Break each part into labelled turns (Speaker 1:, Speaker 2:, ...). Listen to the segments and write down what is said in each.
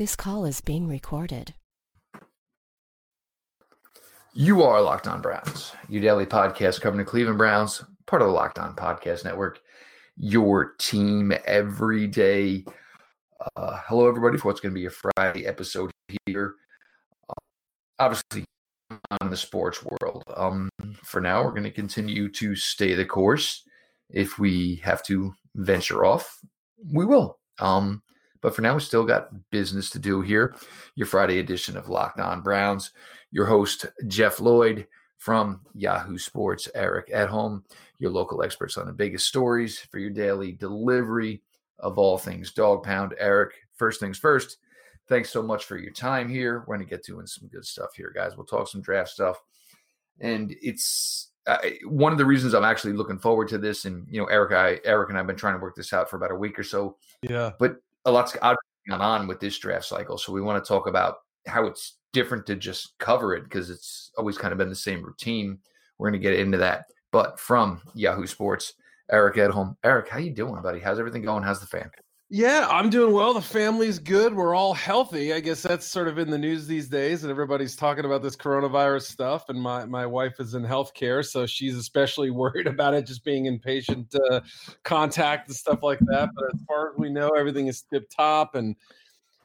Speaker 1: This call is being recorded.
Speaker 2: You are Locked On Browns, your daily podcast covering the Cleveland Browns, part of the Locked On Podcast Network, your team every day. Uh, hello, everybody, for what's going to be a Friday episode here. Uh, obviously, on the sports world. Um, for now, we're going to continue to stay the course. If we have to venture off, we will. Um, but for now, we still got business to do here. Your Friday edition of Locked On Browns. Your host, Jeff Lloyd from Yahoo Sports, Eric Edholm, your local experts on the biggest stories for your daily delivery of all things dog pound. Eric, first things first, thanks so much for your time here. We're going to get doing some good stuff here, guys. We'll talk some draft stuff. And it's uh, one of the reasons I'm actually looking forward to this. And, you know, Eric, I, Eric and I have been trying to work this out for about a week or so.
Speaker 3: Yeah.
Speaker 2: But a lot's gone on with this draft cycle. So we want to talk about how it's different to just cover it because it's always kind of been the same routine. We're going to get into that. But from Yahoo Sports, Eric Edholm. Eric, how you doing, buddy? How's everything going? How's the fam?
Speaker 3: Yeah, I'm doing well. The family's good. We're all healthy. I guess that's sort of in the news these days, and everybody's talking about this coronavirus stuff. And my my wife is in healthcare, so she's especially worried about it, just being in patient uh, contact and stuff like that. But as far as we know, everything is tip top, and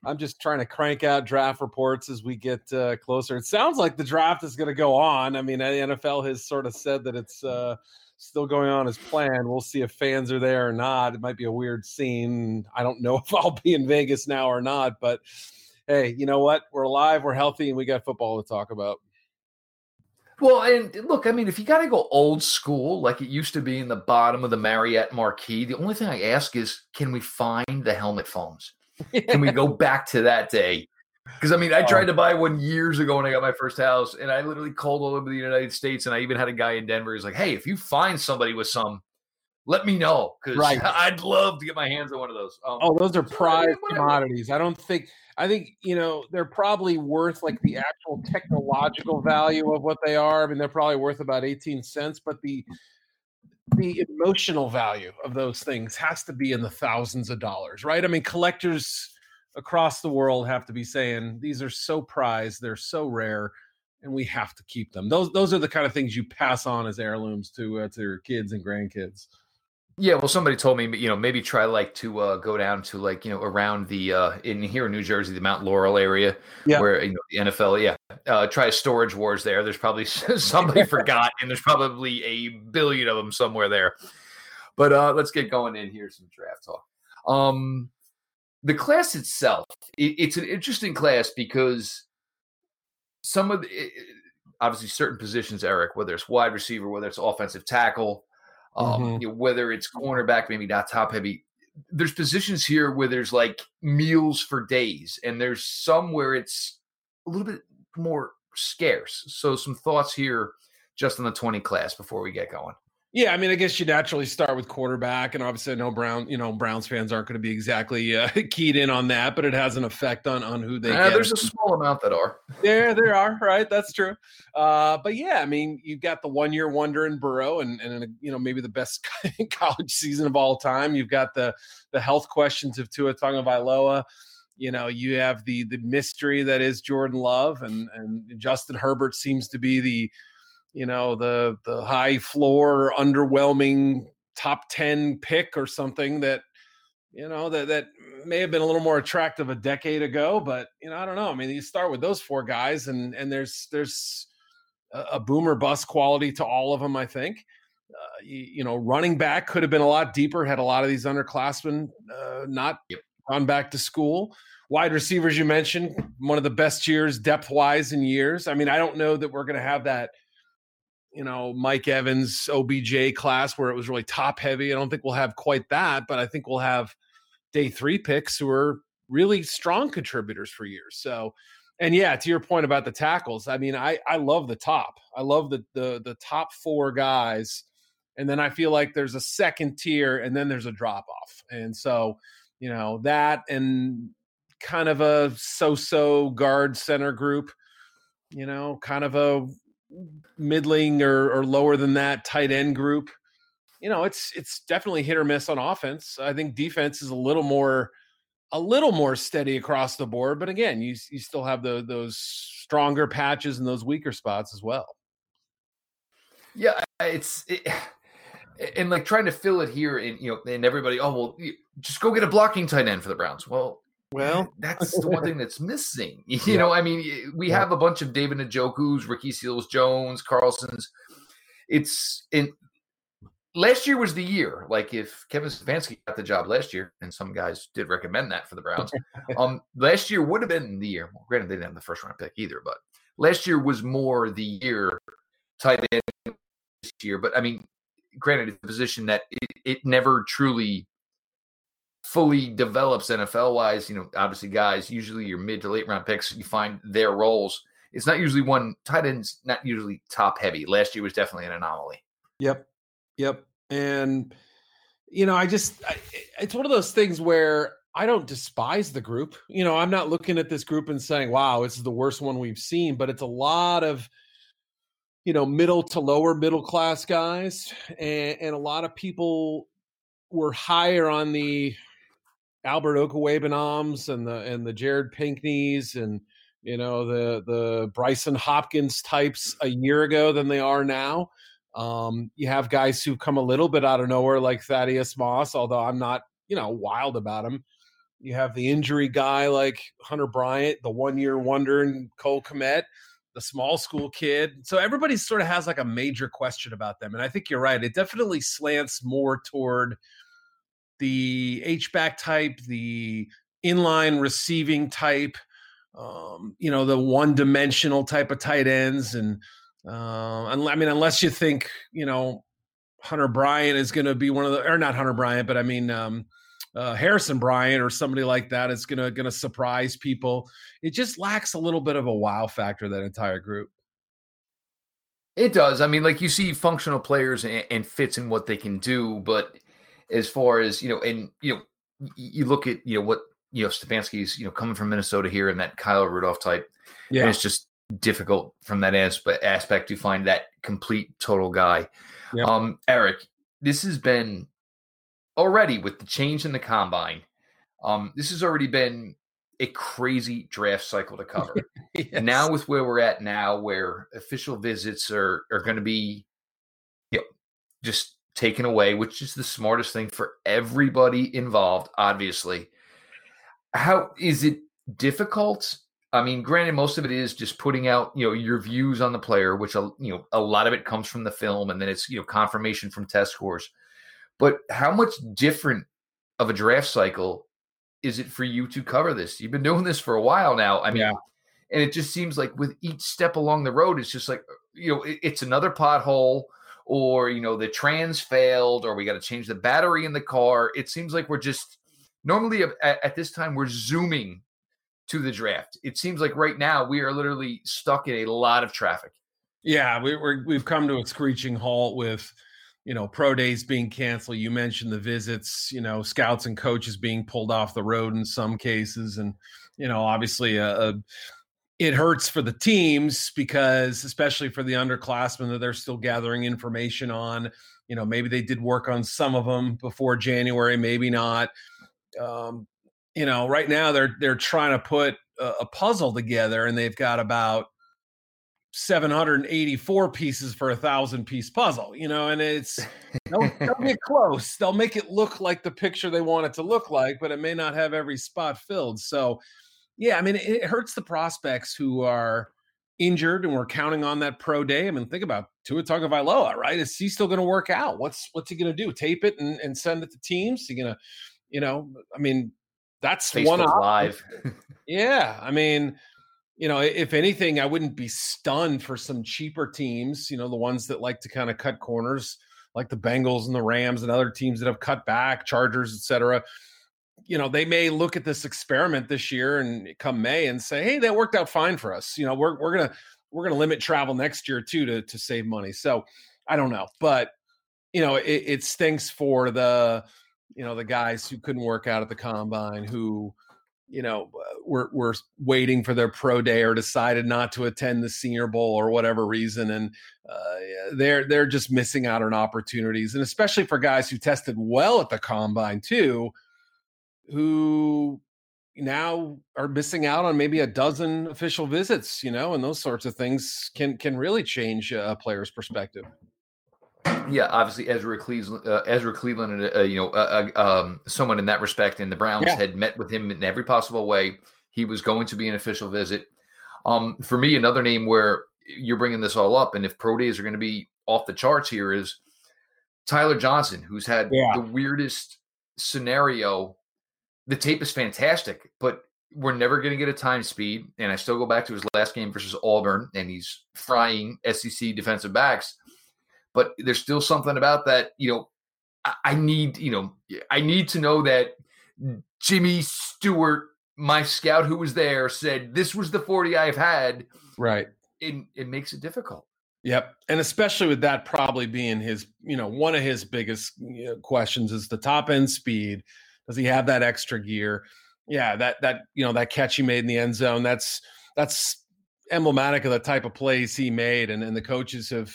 Speaker 3: I'm just trying to crank out draft reports as we get uh, closer. It sounds like the draft is going to go on. I mean, the NFL has sort of said that it's. Uh, still going on as planned. We'll see if fans are there or not. It might be a weird scene. I don't know if I'll be in Vegas now or not, but hey, you know what? We're alive, we're healthy, and we got football to talk about.
Speaker 2: Well, and look, I mean, if you got to go old school, like it used to be in the bottom of the Marriott marquee, the only thing I ask is, can we find the helmet phones? Can we go back to that day? Because I mean, I tried to buy one years ago when I got my first house, and I literally called all over the United States, and I even had a guy in Denver. He's like, "Hey, if you find somebody with some, let me know because
Speaker 3: Right.
Speaker 2: I'd love to get my hands on one of those." Um,
Speaker 3: Oh, those are prized commodities. I don't think. I think you know they're probably worth like the actual technological value of what they are. I mean, they're probably worth about eighteen cents, but the the emotional value of those things has to be in the thousands of dollars, right? I mean, collectors across the world have to be saying these are so prized, they're so rare, and we have to keep them. Those those are the kind of things you pass on as heirlooms to uh, to your kids and grandkids.
Speaker 2: Yeah, well, somebody told me, you know, maybe try like to uh, go down to like you know around the uh, in here in New Jersey, the Mount Laurel area,
Speaker 3: Yeah.
Speaker 2: where you know the NFL, yeah, uh, try storage wars there. There's probably somebody forgot, and there's probably a billion of them somewhere there. But uh, let's get going in here some draft talk. Um, the class itself, it, it's an interesting class because some of the it- obviously certain positions, Eric, whether it's wide receiver, whether it's offensive tackle, um,
Speaker 3: Mhm.
Speaker 2: you know, whether it's cornerback, maybe not top heavy. There's positions here where there's like meals for days, and there's some where it's a little bit more scarce. So, some thoughts here just on the 20 class before we get going.
Speaker 3: Yeah, I mean, I guess you naturally start with quarterback, and obviously, I know Brown, you know, Browns fans aren't going to be exactly uh, keyed in on that, but it has an effect on on who they get.
Speaker 2: there's a small amount that are.
Speaker 3: there, there are right. That's true. Uh, but yeah, I mean, you've got the one year wonder in Burrow, and and you know maybe the best college season of all time. You've got the the health questions of Tua Tagovailoa. You know, you have the the mystery that is Jordan Love, and and Justin Herbert seems to be the you know the the high floor underwhelming top 10 pick or something that you know that that may have been a little more attractive a decade ago but you know i don't know. I mean you start with those four guys and and there's there's a, a boomer bust quality to all of them i think. Uh, you, you know running back could have been a lot deeper had a lot of these underclassmen uh, not gone back to school. Wide receivers you mentioned one of the best years depth wise in years. I mean i don't know that we're going to have that you know mike evans obj class where it was really top heavy. I don't think we'll have quite that but i think we'll have day three picks who are really strong contributors for years. So and yeah to your point about the tackles i mean i i love the top. I love the the the top four guys and then i feel like there's a second tier and then there's a drop off and so you know that and kind of a so-so guard center group you know kind of a middling or, or lower than that tight end group you know it's it's definitely hit or miss on offense i think defense is a little more a little more steady across the board, but again, you you still have the, those stronger patches and those weaker spots as well.
Speaker 2: Yeah, it's it, and like trying to fill it here, and you know, and everybody, oh well, just go get a blocking tight end for the Browns. Well,
Speaker 3: well,
Speaker 2: that's the one thing that's missing. You yeah. know, I mean, we yeah. have a bunch of David Njoku's, Ricky Seals Jones, Carlson's. It's in last year was the year. Like if Kevin Stefanski got the job last year, and some guys did recommend that for the Browns, um, last year would have been the year. Well, granted, they didn't have the first round pick either, but last year was more the year tight end this year. But I mean, granted, it's a position that it, it never truly fully develops NFL wise. You know, obviously, guys, usually your mid to late round picks, you find their roles. It's not usually one tight end's not usually top heavy. Last year was definitely an anomaly.
Speaker 3: Yep. Yep. And, you know, I just, I, it's one of those things where I don't despise the group. You know, I'm not looking at this group and saying, wow, this is the worst one we've seen, but it's a lot of, you know, middle to lower middle class guys. And, and a lot of people were higher on the Albert Okwuegbunams and the, and the Jared Pinkneys and, you know, the, the Brycen Hopkins types a year ago than they are now. Um, you have guys who come a little bit out of nowhere, like Thaddeus Moss, although I'm not, you know, wild about him. You have the injury guy like Hunter Bryant, the one year wonder, and Cole Kmet, the small school kid. So everybody sort of has like a major question about them. And I think you're right. It definitely slants more toward the H back type, the inline receiving type, um, you know, the one dimensional type of tight ends. And uh, I mean, unless you think you know Hunter Bryant is going to be one of the, or not Hunter Bryant, but I mean um, uh, Harrison Bryant or somebody like that is going to going to surprise people. It just lacks a little bit of a wow factor. That entire group.
Speaker 2: It does. I mean, like you see functional players and, and fits in what they can do, but as far as you know, and you know, you look at you know what you know Stefanski's you know coming from Minnesota here and that Kyle Rudolph type. Yeah, it's just difficult from that aspect aspect to find that complete total guy. Yep. Um, Eric, this has been already with the change in the combine. Um, this has already been a crazy draft cycle to cover. yes. Now with where we're at now, where official visits are are going to be, you know, just taken away, which is the smartest thing for everybody involved. Obviously, how is it difficult I mean, granted, most of it is just putting out, you know, your views on the player, which uh, you know a lot of it comes from the film, and then it's you know confirmation from test scores. But how much different of a draft cycle is it for you to cover this? You've been doing this for a while now. I mean, yeah. and it just seems like with each step along the road, it's just like uh, you know, it's another pothole, or you know, the trans failed, or we got to change the battery in the car. It seems like we're just normally at, at this time we're zooming to the draft. It seems like right now we are literally stuck in a lot of traffic.
Speaker 3: Yeah, we, are we've come to a screeching halt with, you know, pro days being canceled. You mentioned the visits, you know, scouts and coaches being pulled off the road in some cases, and you know, obviously, a, a it hurts for the teams because, especially for the underclassmen, that they're still gathering information on. You know, maybe they did work on some of them before January, maybe not. Um, you know, right now they're they're trying to put a, a puzzle together, and they've got about 784 pieces for a thousand piece puzzle, you know, and it's they'll, they'll, get close. They'll make it look like the picture they want it to look like, but it may not have every spot filled. So, yeah, I mean, it, hurts the prospects who are injured and we're counting on that pro day. I mean, think about Tua Tagovailoa, right? Is he still going to work out? What's what's he going to do? Tape it and, and send it to teams? He going to, you know, I mean, that's Facebook one op- live. yeah, I mean, you know, if anything, I wouldn't be stunned for some cheaper teams. You know, the ones that like to kind of cut corners, like the Bengals and the Rams and other teams that have cut back, Chargers, etc. You know, they may look at this experiment this year and come May and say, "Hey, that worked out fine for us." You know, we're we're gonna we're gonna limit travel next year too to to save money. So I don't know, but you know, it, it stinks for the you know the guys who couldn't work out at the combine who you know were were waiting for their pro day or decided not to attend the senior bowl or whatever reason and uh, they're they're just missing out on opportunities and especially for guys who tested well at the combine too who now are missing out on maybe a dozen official visits, you know, and those sorts of things can can really change a player's perspective.
Speaker 2: Yeah, obviously Ezra Cleveland, uh, Ezra Cleveland, uh, you know, uh, uh, um, someone in that respect, and the Browns yeah. had met with him in every possible way. He was going to be an official visit. Um, for me, another name where you're bringing this all up, and if pro days are going to be off the charts here, is Tyler Johnson, who's had yeah. the weirdest scenario. The tape is fantastic, but we're never going to get a time speed. And I still go back to his last game versus Auburn, and he's frying SEC defensive backs. But there's still something about that, you know. I, I need, you know, I need to know that Jimmy Stewart, my scout who was there, said this was the 40 I've had.
Speaker 3: Right.
Speaker 2: It, it makes it difficult.
Speaker 3: Yep, and especially with that probably being his, you know, one of his biggest you know, questions is the top end speed. Does he have that extra gear? Yeah, that that you know that catch he made in the end zone. That's that's emblematic of the type of plays he made, and and the coaches have,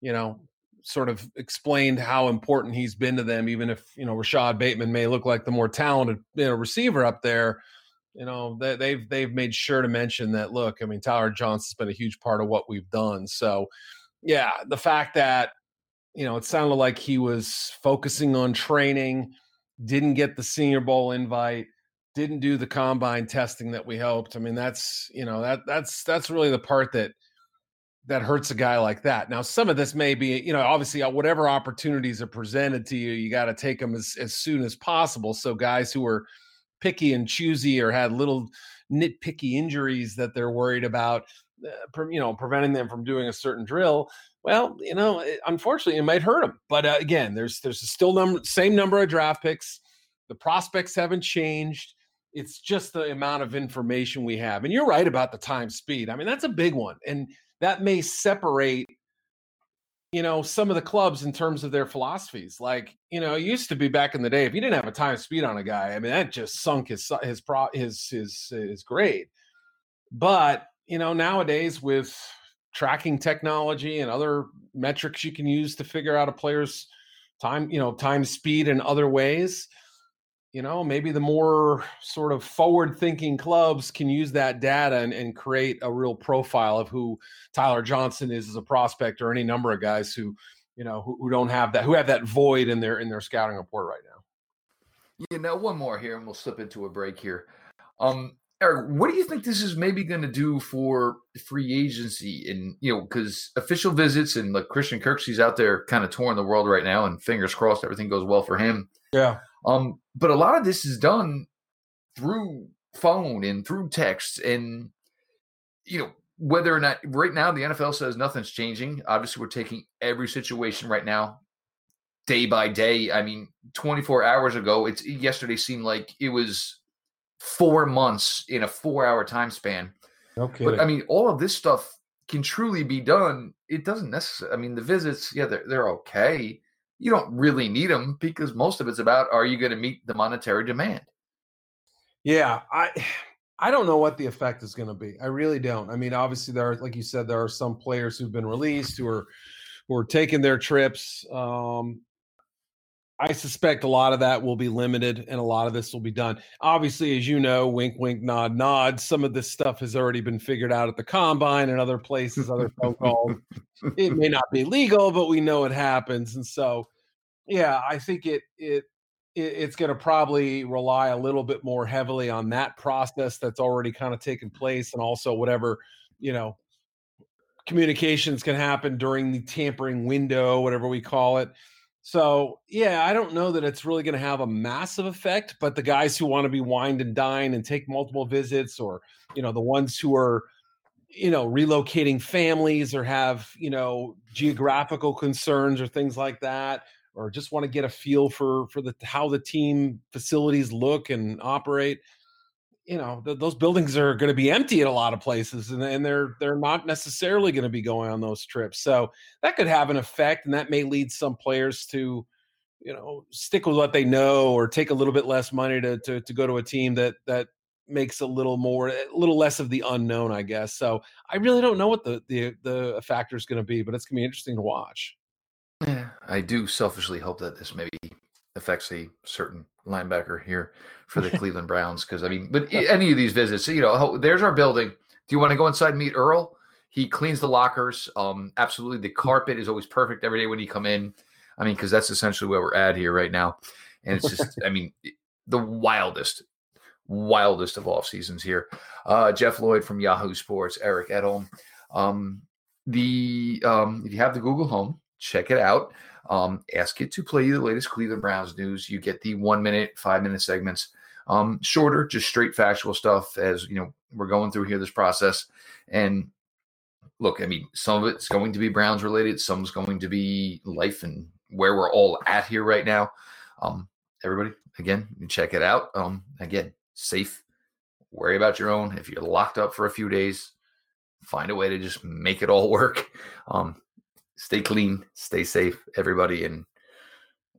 Speaker 3: you know, sort of explained how important he's been to them. Even if you know Rashod Bateman may look like the more talented you know receiver up there, you know they, they've they've made sure to mention that look i mean tyler johnson's been a huge part of what we've done so yeah the fact that you know it sounded like he was focusing on training didn't get the senior bowl invite didn't do the combine testing that we hoped. I mean that's you know that that's that's really the part that that hurts a guy like that. Now some of this may be you know obviously uh, whatever opportunities are presented to you you got to take them as, as soon as possible. So guys who are picky and choosy or had little nitpicky injuries that they're worried about, you know, preventing them from doing a certain drill. Well, you know, it, unfortunately, it might hurt them. But uh, again, there's there's still number same number of draft picks. The prospects haven't changed. It's just the amount of information we have. And you're right about the time speed. I mean, that's a big one, and that may separate you know some of the clubs in terms of their philosophies like you know it used to be back in the day if you didn't have a time speed on a guy i mean that just sunk his his his his his grade but you know nowadays with tracking technology and other metrics you can use to figure out a player's time you know time speed and other ways you know, maybe the more sort of forward thinking clubs can use that data and, and, create a real profile of who Tyler Johnson is as a prospect or any number of guys who, you know, who, who don't have that, who have that void in their, in their scouting report right now.
Speaker 2: You know, one more here and we'll slip into a break here. Um, Eric, what do you think this is maybe going to do for free agency? And you know, because official visits and like Christian Kirksey's out there kind of touring the world right now, and fingers crossed everything goes well for him.
Speaker 3: Yeah.
Speaker 2: Um, but a lot of this is done through phone and through text and you know whether or not right now the NFL says nothing's changing. Obviously, we're taking every situation right now day by day. I mean, 24 hours ago, it's yesterday seemed like it was four months in a four hour time span.
Speaker 3: Okay.
Speaker 2: But I mean, all of this stuff can truly be done. It doesn't necessarily, I mean, the visits, yeah, they're, they're okay you don't really need them because most of it's about are you going to meet the monetary demand?
Speaker 3: Yeah, I I don't know what the effect is going to be. I really don't. I mean, obviously there are like you said there are some players who've been released who are who are taking their trips. Um I suspect a lot of that will be limited and a lot of this will be done. Obviously, as you know, wink, wink, nod, nod, some of this stuff has already been figured out at the combine and other places, other phone calls. it may not be legal, but we know it happens. And so, yeah, I think it, it, it's going to probably rely a little bit more heavily on that process that's already kind of taken place and also whatever, you know, communications can happen during the tampering window, whatever we call it so yeah, I don't know that it's really going to have a massive effect, but the guys who want to be wined and dine and take multiple visits, or you know, the ones who are, you know, relocating families or have you know geographical concerns or things like that, or just want to get a feel for for the how the team facilities look and operate you know th- those buildings are going to be empty in a lot of places and, and they're they're not necessarily going to be going on those trips. So that could have an effect and that may lead some players to you know stick with what they know or take a little bit less money to to, to go to a team that that makes a little more a little less of the unknown i guess. So i really don't know what the the the factor is going to be but it's going to be interesting to watch.
Speaker 2: Yeah i do selfishly hope that this maybe affects a certain linebacker here for the Cleveland Browns. Because I mean, but any of these visits, you know, there's our building. Do you want to go inside and meet Earl? He cleans the lockers. Um, absolutely, the carpet is always perfect every day when you come in. I mean, because that's essentially where we're at here right now, and it's just, I mean, the wildest, wildest of off seasons here. Uh, Jeff Lloyd from Yahoo Sports, Eric Edholm. Um, the um, if you have the Google Home, check it out. Um, ask it to play you the latest Cleveland Browns news. You get the one minute, five minute segments, um, shorter, just straight factual stuff. As you know, we're going through here this process, and look, I mean, some of it's going to be Browns related, some's going to be life and where we're all at here right now. Um, everybody, again, check it out. Um, again, safe. Worry about your own. If you're locked up for a few days, find a way to just make it all work. Um, stay clean, stay safe, everybody, and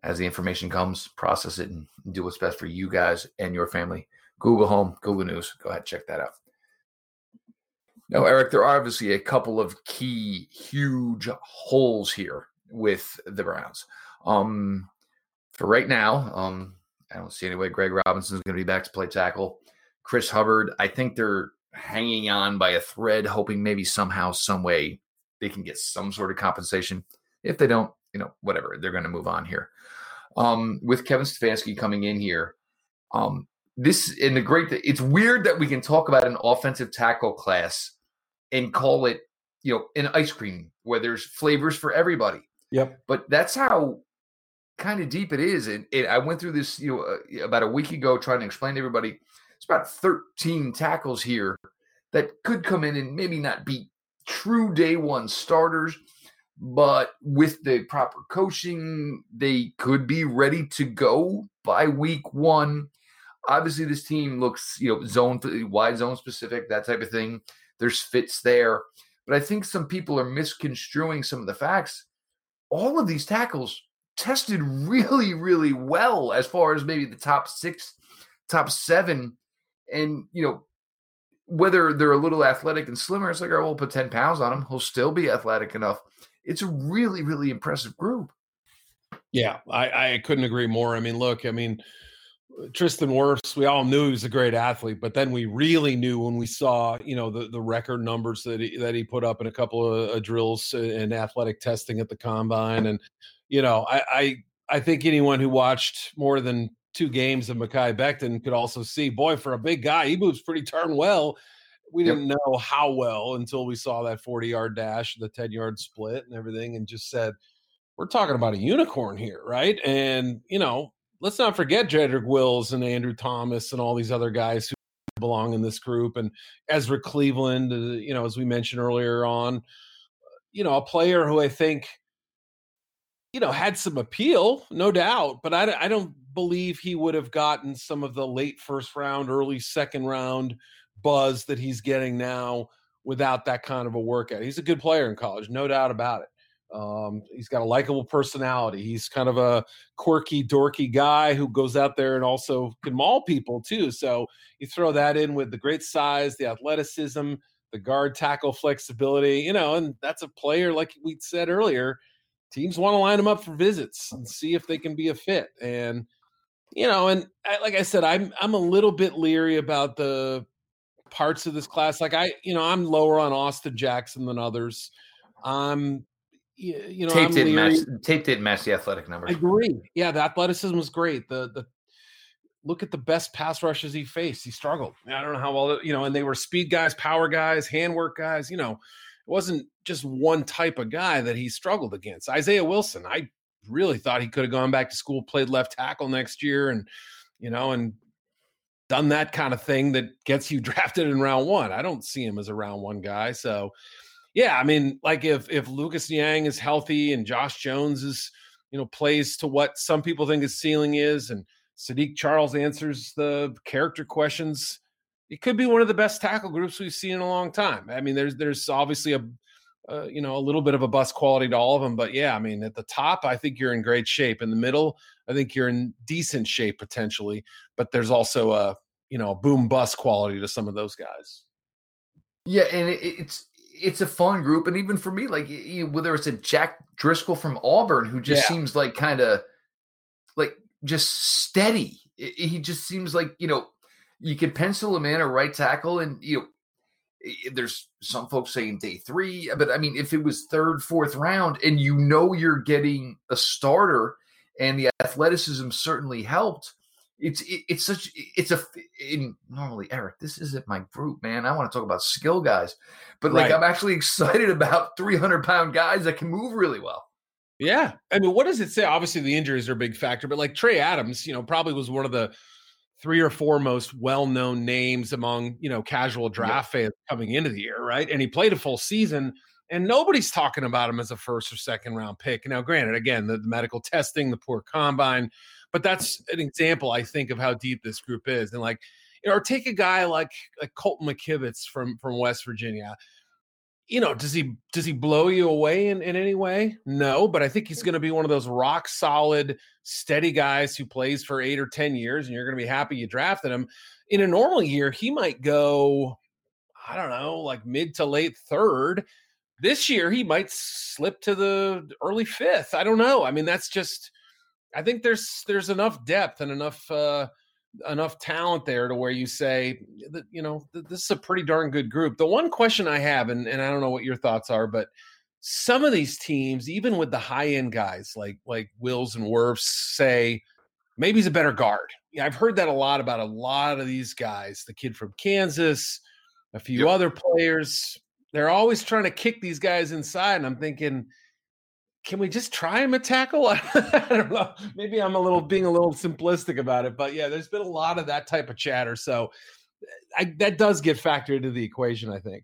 Speaker 2: as the information comes, process it and do what's best for you guys and your family. Google Home, Google News. Go ahead, check that out. Now, Eric, there are obviously a couple of key, huge holes here with the Browns. Um, for right now, um, I don't see any way Greg Robinson is going to be back to play tackle. Chris Hubbard, I think they're hanging on by a thread, hoping maybe somehow, some way they can get some sort of compensation. If they don't, you know, whatever, they're going to move on here. Um, with Kevin Stefanski coming in here, um, this in the great, it's weird that we can talk about an offensive tackle class and call it, you know, an ice cream where there's flavors for everybody.
Speaker 3: Yep.
Speaker 2: But that's how kind of deep it is. And it, I went through this, you know, uh, about a week ago trying to explain to everybody. It's about 13 tackles here that could come in and maybe not be true day one starters, but with the proper coaching, they could be ready to go by week one. Obviously, this team looks, you know, zone wide zone specific, that type of thing. There's fits there. But I think some people are misconstruing some of the facts. All of these tackles tested really, really well as far as maybe the top six, top seven. And, you know, whether they're a little athletic and slimmer, it's like, oh, we'll put 10 pounds on him. He'll still be athletic enough. It's a really, really impressive group.
Speaker 3: Yeah, I, I couldn't agree more. I mean, look, I mean, Tristan Wirfs, we all knew he was a great athlete, but then we really knew when we saw, you know, the, the record numbers that he, that he put up in a couple of uh, drills and athletic testing at the combine. And, you know, I, I, I think anyone who watched more than two games of Mekhi Becton could also see, boy, for a big guy, he moves pretty darn well. We didn't know how well until we saw that 40 yard dash, the 10 yard split and everything, and just said, we're talking about a unicorn here, right? And, you know, let's not forget Jedrick Wills and Andrew Thomas and all these other guys who belong in this group, and Ezra Cleveland, uh, you know, as we mentioned earlier on, you know, a player who I think, you know, had some appeal, no doubt, but I, I don't believe he would have gotten some of the late first round, early second round buzz that he's getting now without that kind of a workout. He's a good player in college, no doubt about it. Um, he's got a likable personality. He's kind of a quirky, dorky guy who goes out there and also can maul people too. So you throw that in with the great size, the athleticism, the guard tackle flexibility, you know, and that's a player like we said earlier. Teams want to line him up for visits and see if they can be a fit. And you know, and I, like I said, I'm I'm a little bit leery about the parts of this class. Like I, you know, I'm lower on Austin Jackson than others. I'm you know,
Speaker 2: tape didn't match. Tape didn't match the athletic numbers.
Speaker 3: I agree. Yeah, the athleticism was great. The the look at the best pass rushes he faced. He struggled. I don't know how well you know, and they were speed guys, power guys, handwork guys. You know, it wasn't just one type of guy that he struggled against. Isaiah Wilson, I really thought he could have gone back to school, played left tackle next year, and you know, and done that kind of thing that gets you drafted in round one. I don't see him as a round one guy. So yeah, I mean, like if if Lucas Niang is healthy and Josh Jones is, you know, plays to what some people think his ceiling is, and Saahdiq Charles answers the character questions, it could be one of the best tackle groups we've seen in a long time. I mean, there's there's obviously a uh, you know a little bit of a bust quality to all of them, but yeah, I mean, at the top, I think you're in great shape. In the middle, I think you're in decent shape potentially, but there's also a you know a boom bust quality to some of those guys.
Speaker 2: Yeah, and it, it's it's a fun group, and even for me, like you whether it's a Jack Driscoll from Auburn who just yeah. seems like kind of like just steady. He just seems like you know you can pencil him in a right tackle, and you know there's some folks saying day three, but I mean, if it was third, fourth round, and you know you're getting a starter, and the athleticism certainly helped. It's it, it's such it's a in, normally Eric. This isn't my group, man. I want to talk about skill guys, but like right. I'm actually excited about 300 pound guys that can move really well.
Speaker 3: Yeah, I mean, what does it say? Obviously, the injuries are a big factor, but like Trey Adams, you know, probably was one of the three or four most well-known names among you know casual draft fans coming into the year, right? And he played a full season, and nobody's talking about him as a first or second round pick. Now, granted, again, the, the medical testing, the poor combine, but that's an example, I think, of how deep this group is. And like, you or take a guy like like Colton McKivitz from from West Virginia you know, does he does he blow you away in, in any way? No, but I think he's going to be one of those rock solid, steady guys who plays for eight or ten years, and you're going to be happy you drafted him. In a normal year, he might go, I don't know, like mid to late third. This year, he might slip to the early fifth. I don't know. I mean, that's just. I think there's there's enough depth and enough uh, enough talent there to where you say that you know this is a pretty darn good group. The one question I have, and, and I don't know what your thoughts are, but some of these teams, even with the high end guys like like Wills and Wirfs, say maybe he's a better guard. Yeah, I've heard that a lot about a lot of these guys. The kid from Kansas, a few yep. other players. They're always trying to kick these guys inside, and I'm thinking can we just try him at tackle? I don't know. Maybe I'm a little being a little simplistic about it, but yeah, there's been a lot of that type of chatter. So eh, I, that does get factored into the equation, I think.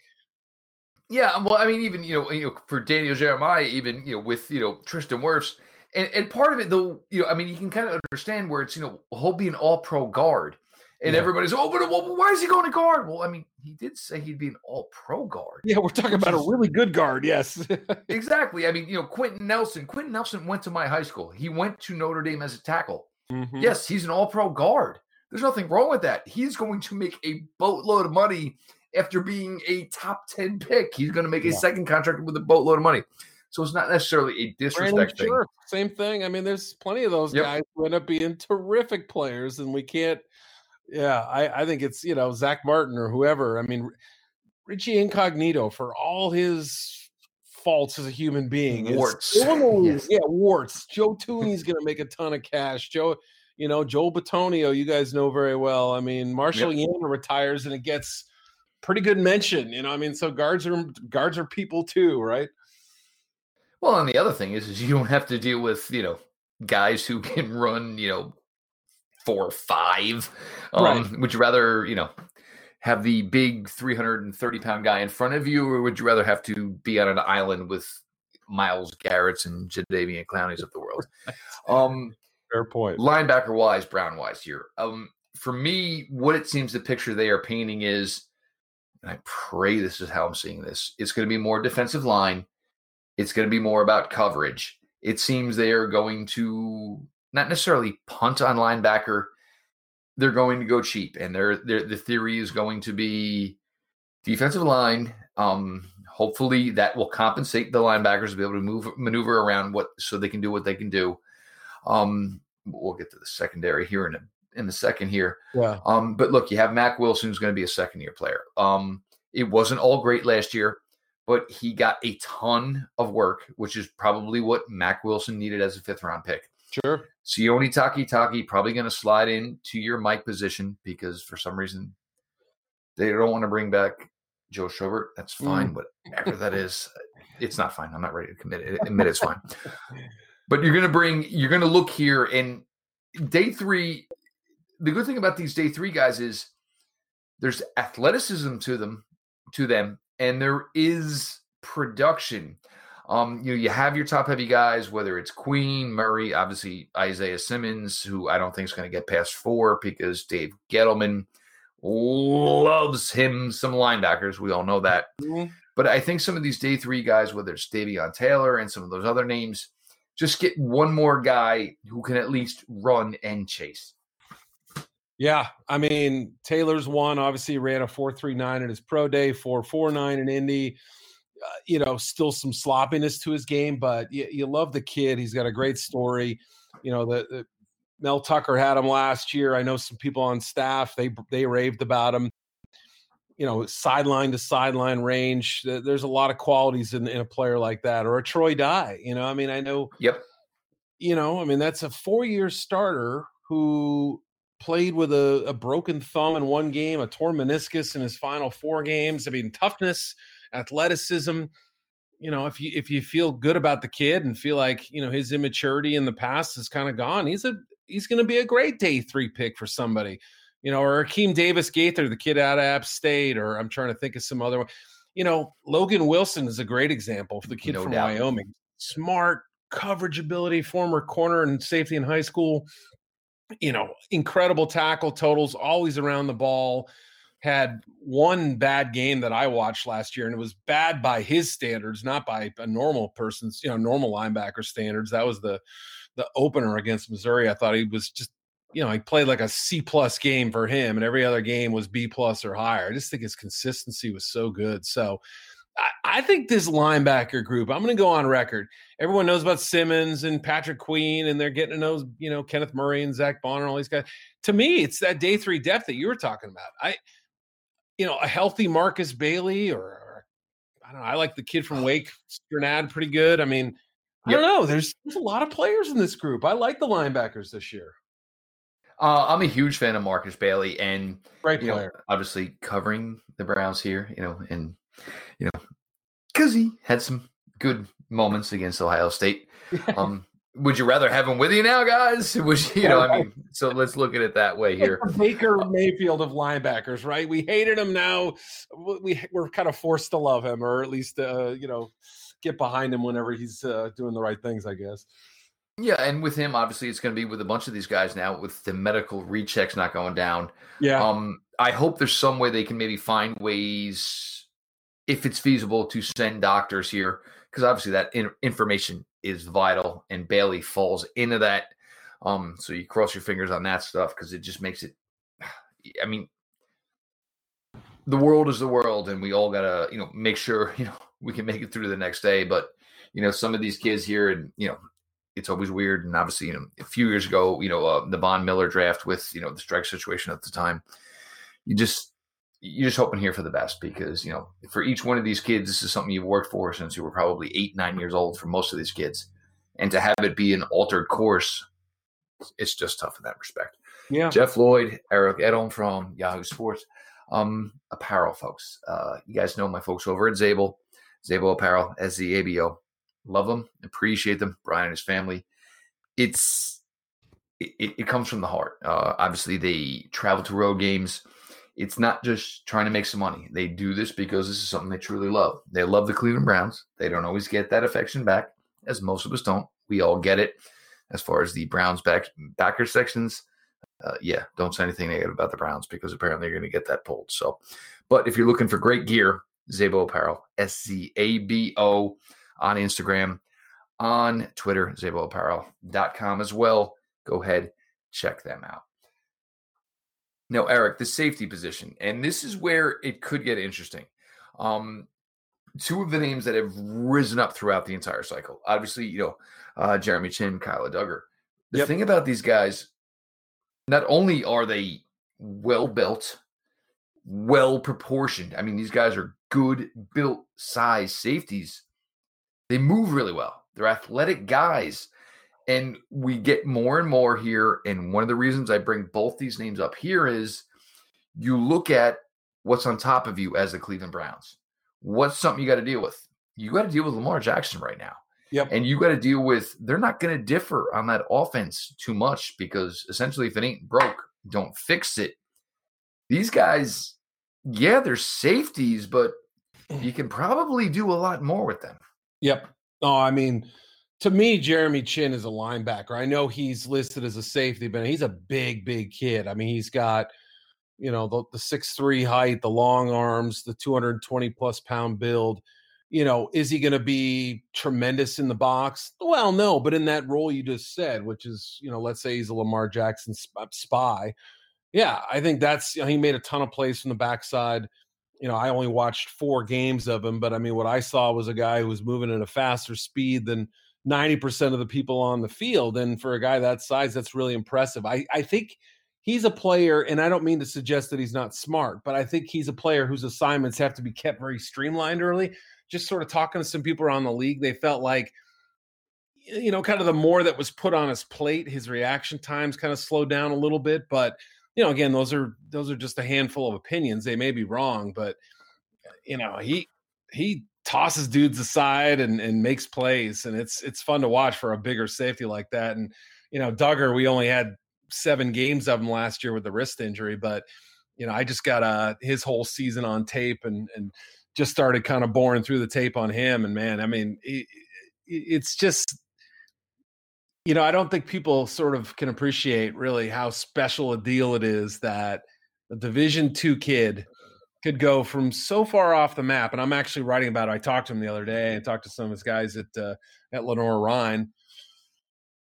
Speaker 2: Yeah, well, I mean, even you know, you know, for Daniel Jeremiah, even you know, with you know Tristan Wirfs, and and part of it though, you know, I mean, you can kind of understand where it's you know he'll be an All Pro guard, and yeah. everybody's, oh, but well, why is he going to guard? Well, I mean, he did say he'd be an all pro guard.
Speaker 3: Yeah, we're talking about a really good guard. Yes.
Speaker 2: exactly. I mean, you know, Quenton Nelson. Quenton Nelson went to my high school. He went to Notre Dame as a tackle. Mm-hmm. Yes, he's an all pro guard. There's nothing wrong with that. He's going to make a boatload of money after being a top 10 pick. He's going to make a second contract with a boatload of money. So it's not necessarily a disrespect thing. Sure.
Speaker 3: Same thing. I mean, there's plenty of those yep. guys who end up being terrific players, and we can't yeah, I, I think it's you know Zach Martin or whoever. I mean, Richie Incognito for all his faults as a human being.
Speaker 2: Warts,
Speaker 3: yes. yeah, warts. Joe Thuney's going to make a ton of cash. Joe, you know, Joel Bitonio, you guys know very well. I mean, Marshall yep. Yanda retires and it gets pretty good mention. You know, I mean, so guards are guards are people too, right?
Speaker 2: Well, and the other thing is, is you don't have to deal with you know guys who can run you know four or five. Um, right. Would you rather, you know, have the big 330 pound guy in front of you, or would you rather have to be on an island with Myles Garrett's and Jadeveon Clowney's of the world?
Speaker 3: Um, Fair point.
Speaker 2: Linebacker wise, Brown wise here. Um, for me, what it seems the picture they are painting is, and I pray this is how I'm seeing this, it's going to be more defensive line. It's going to be more about coverage. It seems they are going to not necessarily punt on linebacker. They're going to go cheap, and they're, they're the theory is going to be defensive line. Um, hopefully, that will compensate the linebackers to be able to move maneuver around what so they can do what they can do. Um, we'll get to the secondary here in a, in the second here.
Speaker 3: Yeah.
Speaker 2: Um, but look, you have Mack Wilson who's going to be a second year player. Um, it wasn't all great last year, but he got a ton of work, which is probably what Mack Wilson needed as a fifth round pick.
Speaker 3: Sure.
Speaker 2: Sione Takitaki probably going to slide into your Mike position because for some reason they don't want to bring back Joe Schobert. That's fine, mm. whatever that is, it's not fine. I'm not ready to commit it. Admit it's fine. But you're going to bring, you're going to look here and day three. The good thing about these day three guys is there's athleticism to them, to them, and there is production. Um, you know, you have your top heavy guys, whether it's Queen, Murray, obviously Isaiah Simmons, who I don't think is going to get past four because Dave Gettleman loves him some linebackers. We all know that. Mm-hmm. But I think some of these day three guys, whether it's Davion Taylor and some of those other names, just get one more guy who can at least run and chase.
Speaker 3: Yeah, I mean Taylor's one. Obviously, ran a four three nine at his pro day, four four nine in Indy. Uh, you know, still some sloppiness to his game, but you, you, love the kid. He's got a great story. You know, the, the Mel Tucker had him last year. I know some people on staff they they raved about him. You know, sideline to sideline range. There's a lot of qualities in, in a player like that, or a Troy Dye. You know, I mean, I know.
Speaker 2: Yep.
Speaker 3: You know, I mean, that's a four-year starter who played with a, a broken thumb in one game, a torn meniscus in his final four games. I mean, toughness, athleticism you know, if you if you feel good about the kid and feel like you know his immaturity in the past is kind of gone, he's a he's going to be a great day three pick for somebody, you know, or Akeem Davis Gaither, the kid out of App State, or I'm trying to think of some other one. You know, Logan Wilson is a great example for the kid no from doubt. Wyoming. Smart coverage ability, former corner and safety in high school. You know, incredible tackle totals, always around the ball had one bad game that I watched last year, and it was bad by his standards, not by a normal person's, you know, normal linebacker standards. That was the the opener against Missouri. I thought he was just, you know, he played like a C plus game for him, and every other game was B plus or higher. I just think his consistency was so good. So I, I think this linebacker group, I'm going to go on record. Everyone knows about Simmons and Patrick Queen, and they're getting to know, you know, Kenneth Murray and Zack Baun and all these guys. To me, it's that day three depth that you were talking about. I you know, a healthy Markus Bailey or, or I don't know. I like the kid from Wake, Strnad, pretty good. I mean, I don't know. There's there's a lot of players in this group. I like the linebackers this year.
Speaker 2: Uh, I'm a huge fan of Markus Bailey, and
Speaker 3: Great player.
Speaker 2: Know, obviously covering the Browns here, you know, and you know, because he had some good moments against Ohio State. Um, would you rather have him with you now, guys? Would you, you know? I mean, so let's look at it that way here.
Speaker 3: Baker Mayfield of linebackers, right? We hated him. Now we we're kind of forced to love him, or at least uh, you know get behind him whenever he's uh, doing the right things. I guess.
Speaker 2: Yeah, and with him, obviously, it's going to be with a bunch of these guys now, with the medical rechecks not going down.
Speaker 3: Yeah.
Speaker 2: Um, I hope there's some way they can maybe find ways, if it's feasible, to send doctors here, because obviously that in- information is vital, and Bailey falls into that. Um, so you cross your fingers on that stuff because it just makes it. I mean, the world is the world, and we all gotta, you know, make sure you know we can make it through the next day. But you know, some of these kids here, and you know, it's always weird. And obviously, you know, a few years ago, you know, uh, the Von Miller draft with you know the strike situation at the time, you just you're just hoping here for the best because you know for each one of these kids this is something you've worked for since you were probably eight nine years old for most of these kids. And to have it be an altered course it's just tough in that respect.
Speaker 3: Yeah.
Speaker 2: Jeff lloyd eric edholm from yahoo sports. Um apparel folks. Uh you guys know my folks over at zabel zabel apparel z-a-b-o love them appreciate them brian and his family. It's it, it comes from the heart. Uh obviously they travel to road games it's not just trying to make some money. They do this because this is something they truly love. They love the Cleveland Browns. They don't always get that affection back, as most of us don't. We all get it. As far as the Browns back backer sections, uh, yeah, don't say anything negative about the Browns because apparently you're going to get that pulled. So, but if you're looking for great gear, Zabo Apparel, S Z A B O, on Instagram, on Twitter, ZaboApparel.com as well. Go ahead, check them out. No, Eric, the safety position, and this is where it could get interesting. Um, two of the names that have risen up throughout the entire cycle. Obviously, you know, uh, Jeremy Chinn, Kyle Dugger. The yep. thing about these guys, not only are they well built, well proportioned. I mean, these guys are good built size safeties. They move really well. They're athletic guys. And we get more and more here. And one of the reasons I bring both these names up here is you look at what's on top of you as the Cleveland Browns. What's something you got to deal with? You got to deal with Lamar Jackson right now.
Speaker 3: Yep.
Speaker 2: And you got to deal with, they're not going to differ on that offense too much because essentially, if it ain't broke, don't fix it. These guys, yeah, they're safeties, but you can probably do a lot more with them.
Speaker 3: Yep. No, I mean, to me, Jeremy Chinn is a linebacker. I know he's listed as a safety, but he's a big, big kid. I mean, he's got, you know, the, six three height, the long arms, the 220 plus pound build. You know, is he going to be tremendous in the box? Well, no, but in that role you just said, which is, you know, let's say he's a Lamar Jackson uh, spy. Yeah, I think that's, you know, he made a ton of plays from the backside. You know, I only watched four games of him, but I mean, what I saw was a guy who was moving at a faster speed than 90% of the people on the field. And for a guy that size, that's really impressive. I, I think he's a player, and I don't mean to suggest that he's not smart, but I think he's a player whose assignments have to be kept very streamlined early. Just sort of talking to some people around the league, they felt like, you know, kind of the more that was put on his plate, his reaction times kind of slowed down a little bit. But, you know, again, those are those are just a handful of opinions. They may be wrong, but you know, he he tosses dudes aside and, and makes plays, and it's it's fun to watch for a bigger safety like that. And you know, Dugger, we only had seven games of him last year with the wrist injury, but you know, I just got uh, his whole season on tape and and just started kind of boring through the tape on him. And man, I mean, it, it's just you know, I don't think people sort of can appreciate really how special a deal it is that a Division two kid could go from so far off the map. And I'm actually writing about it. I talked to him the other day. and talked to some of his guys at uh, at Lenoir-Rhyne.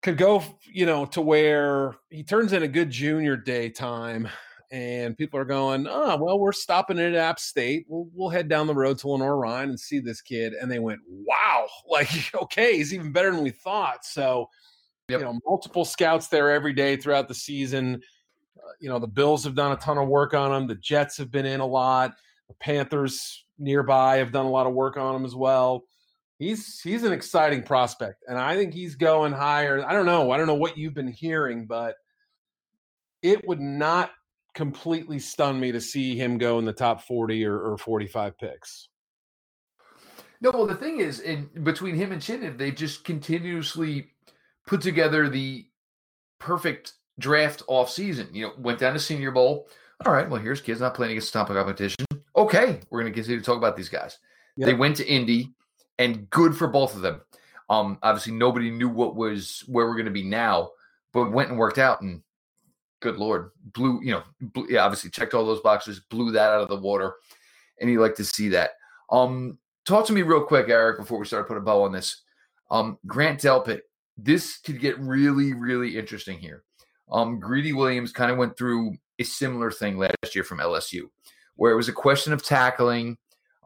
Speaker 3: Could go, you know, to where he turns in a good junior day time, and people are going, "Oh, well, we're stopping at App State. We'll we'll head down the road to Lenoir-Rhyne and see this kid." And they went, "Wow! Like, okay, he's even better than we thought." So, yep. you know, multiple scouts there every day throughout the season you know, the Bills have done a ton of work on him. The Jets have been in a lot. The Panthers nearby have done a lot of work on him as well. He's he's an exciting prospect, and I think he's going higher. I don't know. I don't know what you've been hearing, but it would not completely stun me to see him go in the top 40 or, or 45 picks.
Speaker 2: No, well, the thing is, in between him and Chinniv, they just continuously put together the perfect draft off season. You know, went down to Senior Bowl. All right, well, here's kids not playing against top competition. Okay, we're going to continue to talk about these guys. Yep. They went to Indy, and good for both of them. Um, obviously, nobody knew what was where we're going to be now, but went and worked out, and good lord, blew. You know, blew, yeah, obviously checked all those boxes, blew that out of the water, and you like to see that. Um, talk to me real quick, Eric, before we start putting a bow on this. Um, Grant Delpit, this could get really, really interesting here. Um, Greedy Williams kind of went through a similar thing last year from LSU, where it was a question of tackling.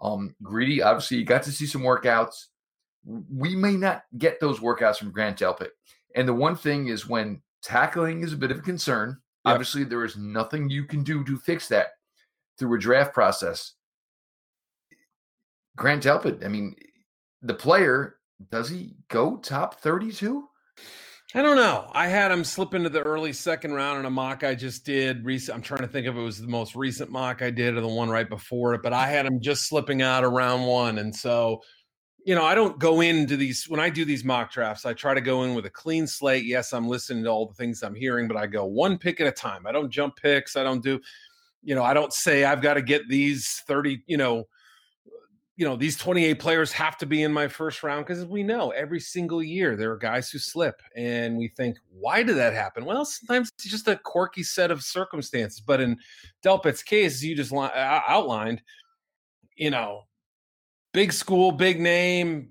Speaker 2: Um, Greedy, obviously, you got to see some workouts. We may not get those workouts from Grant Delpit. And the one thing is when tackling is a bit of a concern, yep. obviously, there is nothing you can do to fix that through a draft process. Grant Delpit, I mean, the player, does he go top 32?
Speaker 3: I don't know. I had him slip into the early second round in a mock I just did. Recent, I'm trying to think if it was the most recent mock I did or the one right before it, but I had him just slipping out of round one. And so, you know, I don't go into these when I do these mock drafts. I try to go in with a clean slate. Yes, I'm listening to all the things I'm hearing, but I go one pick at a time. I don't jump picks. I don't do, you know, I don't say I've got to get these 30, you know, you know these 28 players have to be in my first round because we know every single year there are guys who slip and we think why did that happen? Well sometimes it's just a quirky set of circumstances but in delpit's case you just outlined you know big school big name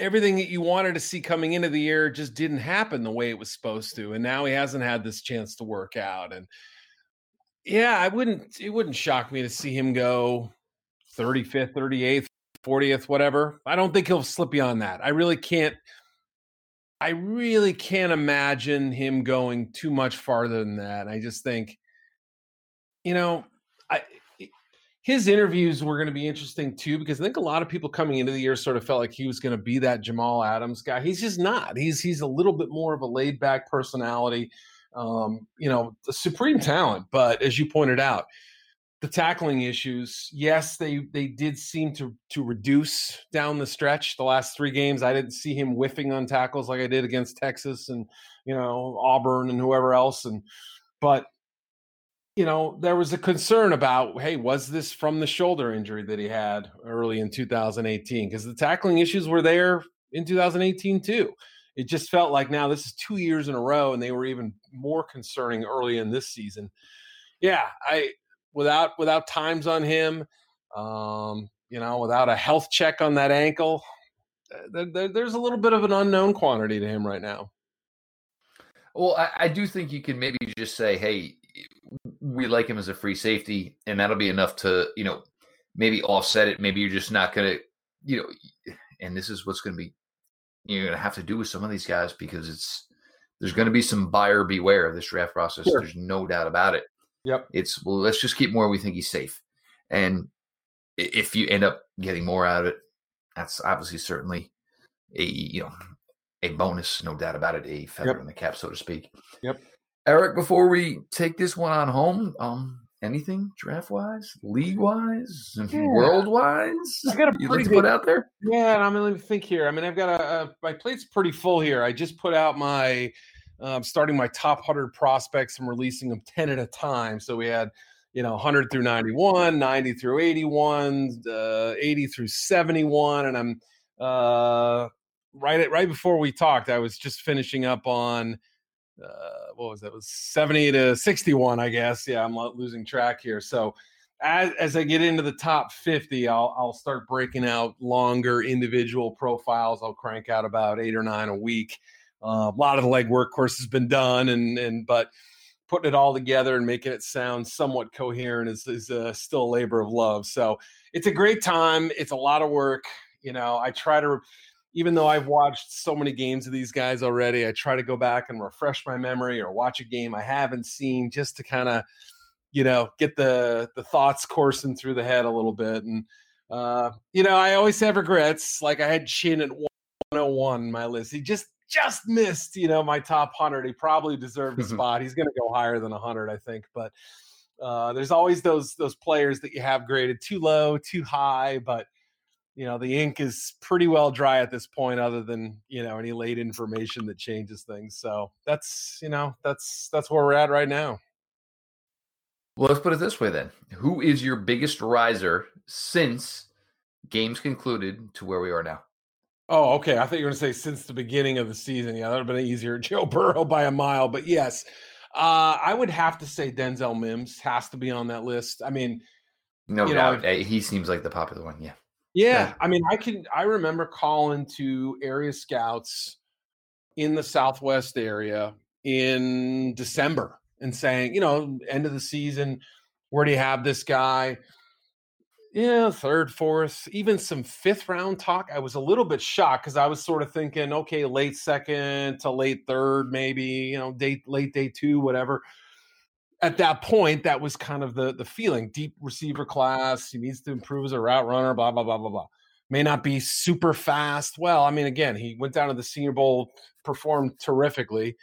Speaker 3: everything that you wanted to see coming into the year just didn't happen the way it was supposed to and now he hasn't had this chance to work out and yeah i wouldn't it wouldn't shock me to see him go 35th, 38th, 40th, whatever. I don't think he'll slip beyond that. I really can't. I really can't imagine him going too much farther than that. I just think, you know, I his interviews were going to be interesting too because I think a lot of people coming into the year sort of felt like he was going to be that Jamal Adams guy. He's just not. He's he's a little bit more of a laid back personality. Um, you know, supreme talent, but as you pointed out, the tackling issues, yes, they they did seem to to reduce down the stretch. The last three games, I didn't see him whiffing on tackles like I did against Texas and you know Auburn and whoever else. And but you know there was a concern about hey, was this from the shoulder injury that he had early in 2018? Because the tackling issues were there in 2018 too. It just felt like now this is two years in a row, and they were even more concerning early in this season. Yeah, I without without times on him, um, you know, without a health check on that ankle, uh, there, there, there's a little bit of an unknown quantity to him right now.
Speaker 2: Well, I, I, do think you can maybe just say, "Hey, we like him as a free safety," and that'll be enough to, you know, maybe offset it. Maybe you're just not going to, you know, and this is what's going to be you're going to have to do with some of these guys because it's there's going to be some buyer beware of this draft process. Sure. There's no doubt about it.
Speaker 3: Yep.
Speaker 2: It's well, let's just keep more. We think he's safe, and if you end up getting more out of it, that's obviously certainly a you know a bonus, no doubt about it, a feather yep. in the cap, so to speak.
Speaker 3: Yep.
Speaker 2: Eric, before we take this one on home, um, anything draft wise, league wise, yeah. world wise?
Speaker 3: I got a pretty good,
Speaker 2: put out there.
Speaker 3: Yeah, and I'm going to think here. I mean, I've got a, a, my plate's pretty full here. I just put out my um, starting my top hundred prospects and releasing them ten at a time. So we had you know 100 through 91 90 through 81 uh, 80 through 71 and i'm uh, right at, right before we talked i was just finishing up on uh, what was that? It was 70 to 61, I guess. Yeah, I'm losing track here. So as, as I get into the top 50, I'll, I'll start breaking out longer individual profiles. I'll crank out about eight or nine a week. A lot of the legwork, of course, has been done, and and but putting it all together and making it sound somewhat coherent is is uh, still a labor of love. So it's a great time. It's a lot of work. You know, I try to even though I've watched so many games of these guys already, I try to go back and refresh my memory or watch a game I haven't seen just to kind of, you know, get the the thoughts coursing through the head a little bit. And uh, you know, I always have regrets. Like I had Chinn at 101 my list. He just just missed, you know, my top 100. He probably deserved a mm-hmm. spot. He's going to go higher than 100, I think, but uh, there's always those those players that you have graded too low, too high, but you know the ink is pretty well dry at this point other than you know any late information that changes things so that's you know that's that's where we're at right now
Speaker 2: well let's put it this way then who is your biggest riser since games concluded to where we are now
Speaker 3: oh okay. I thought you were going to say since the beginning of the season. Yeah that would have been easier joe burrow by a mile but yes. Uh, i would have to say denzel mims has to be on that list. I mean
Speaker 2: no doubt. know, he seems like the popular one yeah
Speaker 3: yeah, I mean, I can. I remember calling to area scouts in the Southwest area in December and saying, you know, end of the season, where do you have this guy? Yeah, third, fourth, even some fifth round talk. I was a little bit shocked because I was sort of thinking, okay, late second to late third, maybe, you know, day late day two, whatever at that point, that was kind of the the feeling. Deep receiver class. He needs to improve as a route runner. Blah blah blah blah blah. May not be super fast. Well, I mean, again, he went down to the Senior Bowl, performed terrifically.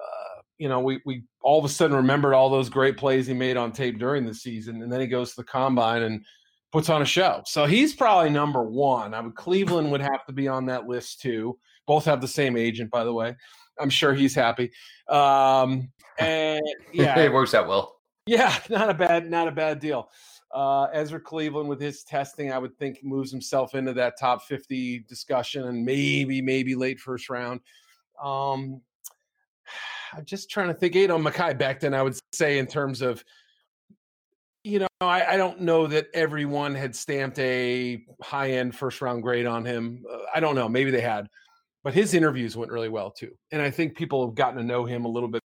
Speaker 3: Uh, you know, we we all of a sudden remembered all those great plays he made on tape during the season, and then he goes to the combine and puts on a show. So he's probably number one. I would Cleveland would have to be on that list too. Both have the same agent, by the way. I'm sure he's happy. Um, and yeah,
Speaker 2: it works out well.
Speaker 3: Yeah, not a bad, not a bad deal. Uh, Ezra Cleveland with his testing, I would think moves himself into that top 50 discussion and maybe, maybe late first round. Um, I'm just trying to think. You know, Mekhi Becton, I would say in terms of, you know, I, I don't know that everyone had stamped a high end first round grade on him. Uh, I don't know. Maybe they had but his interviews went really well too. And I think people have gotten to know him a little bit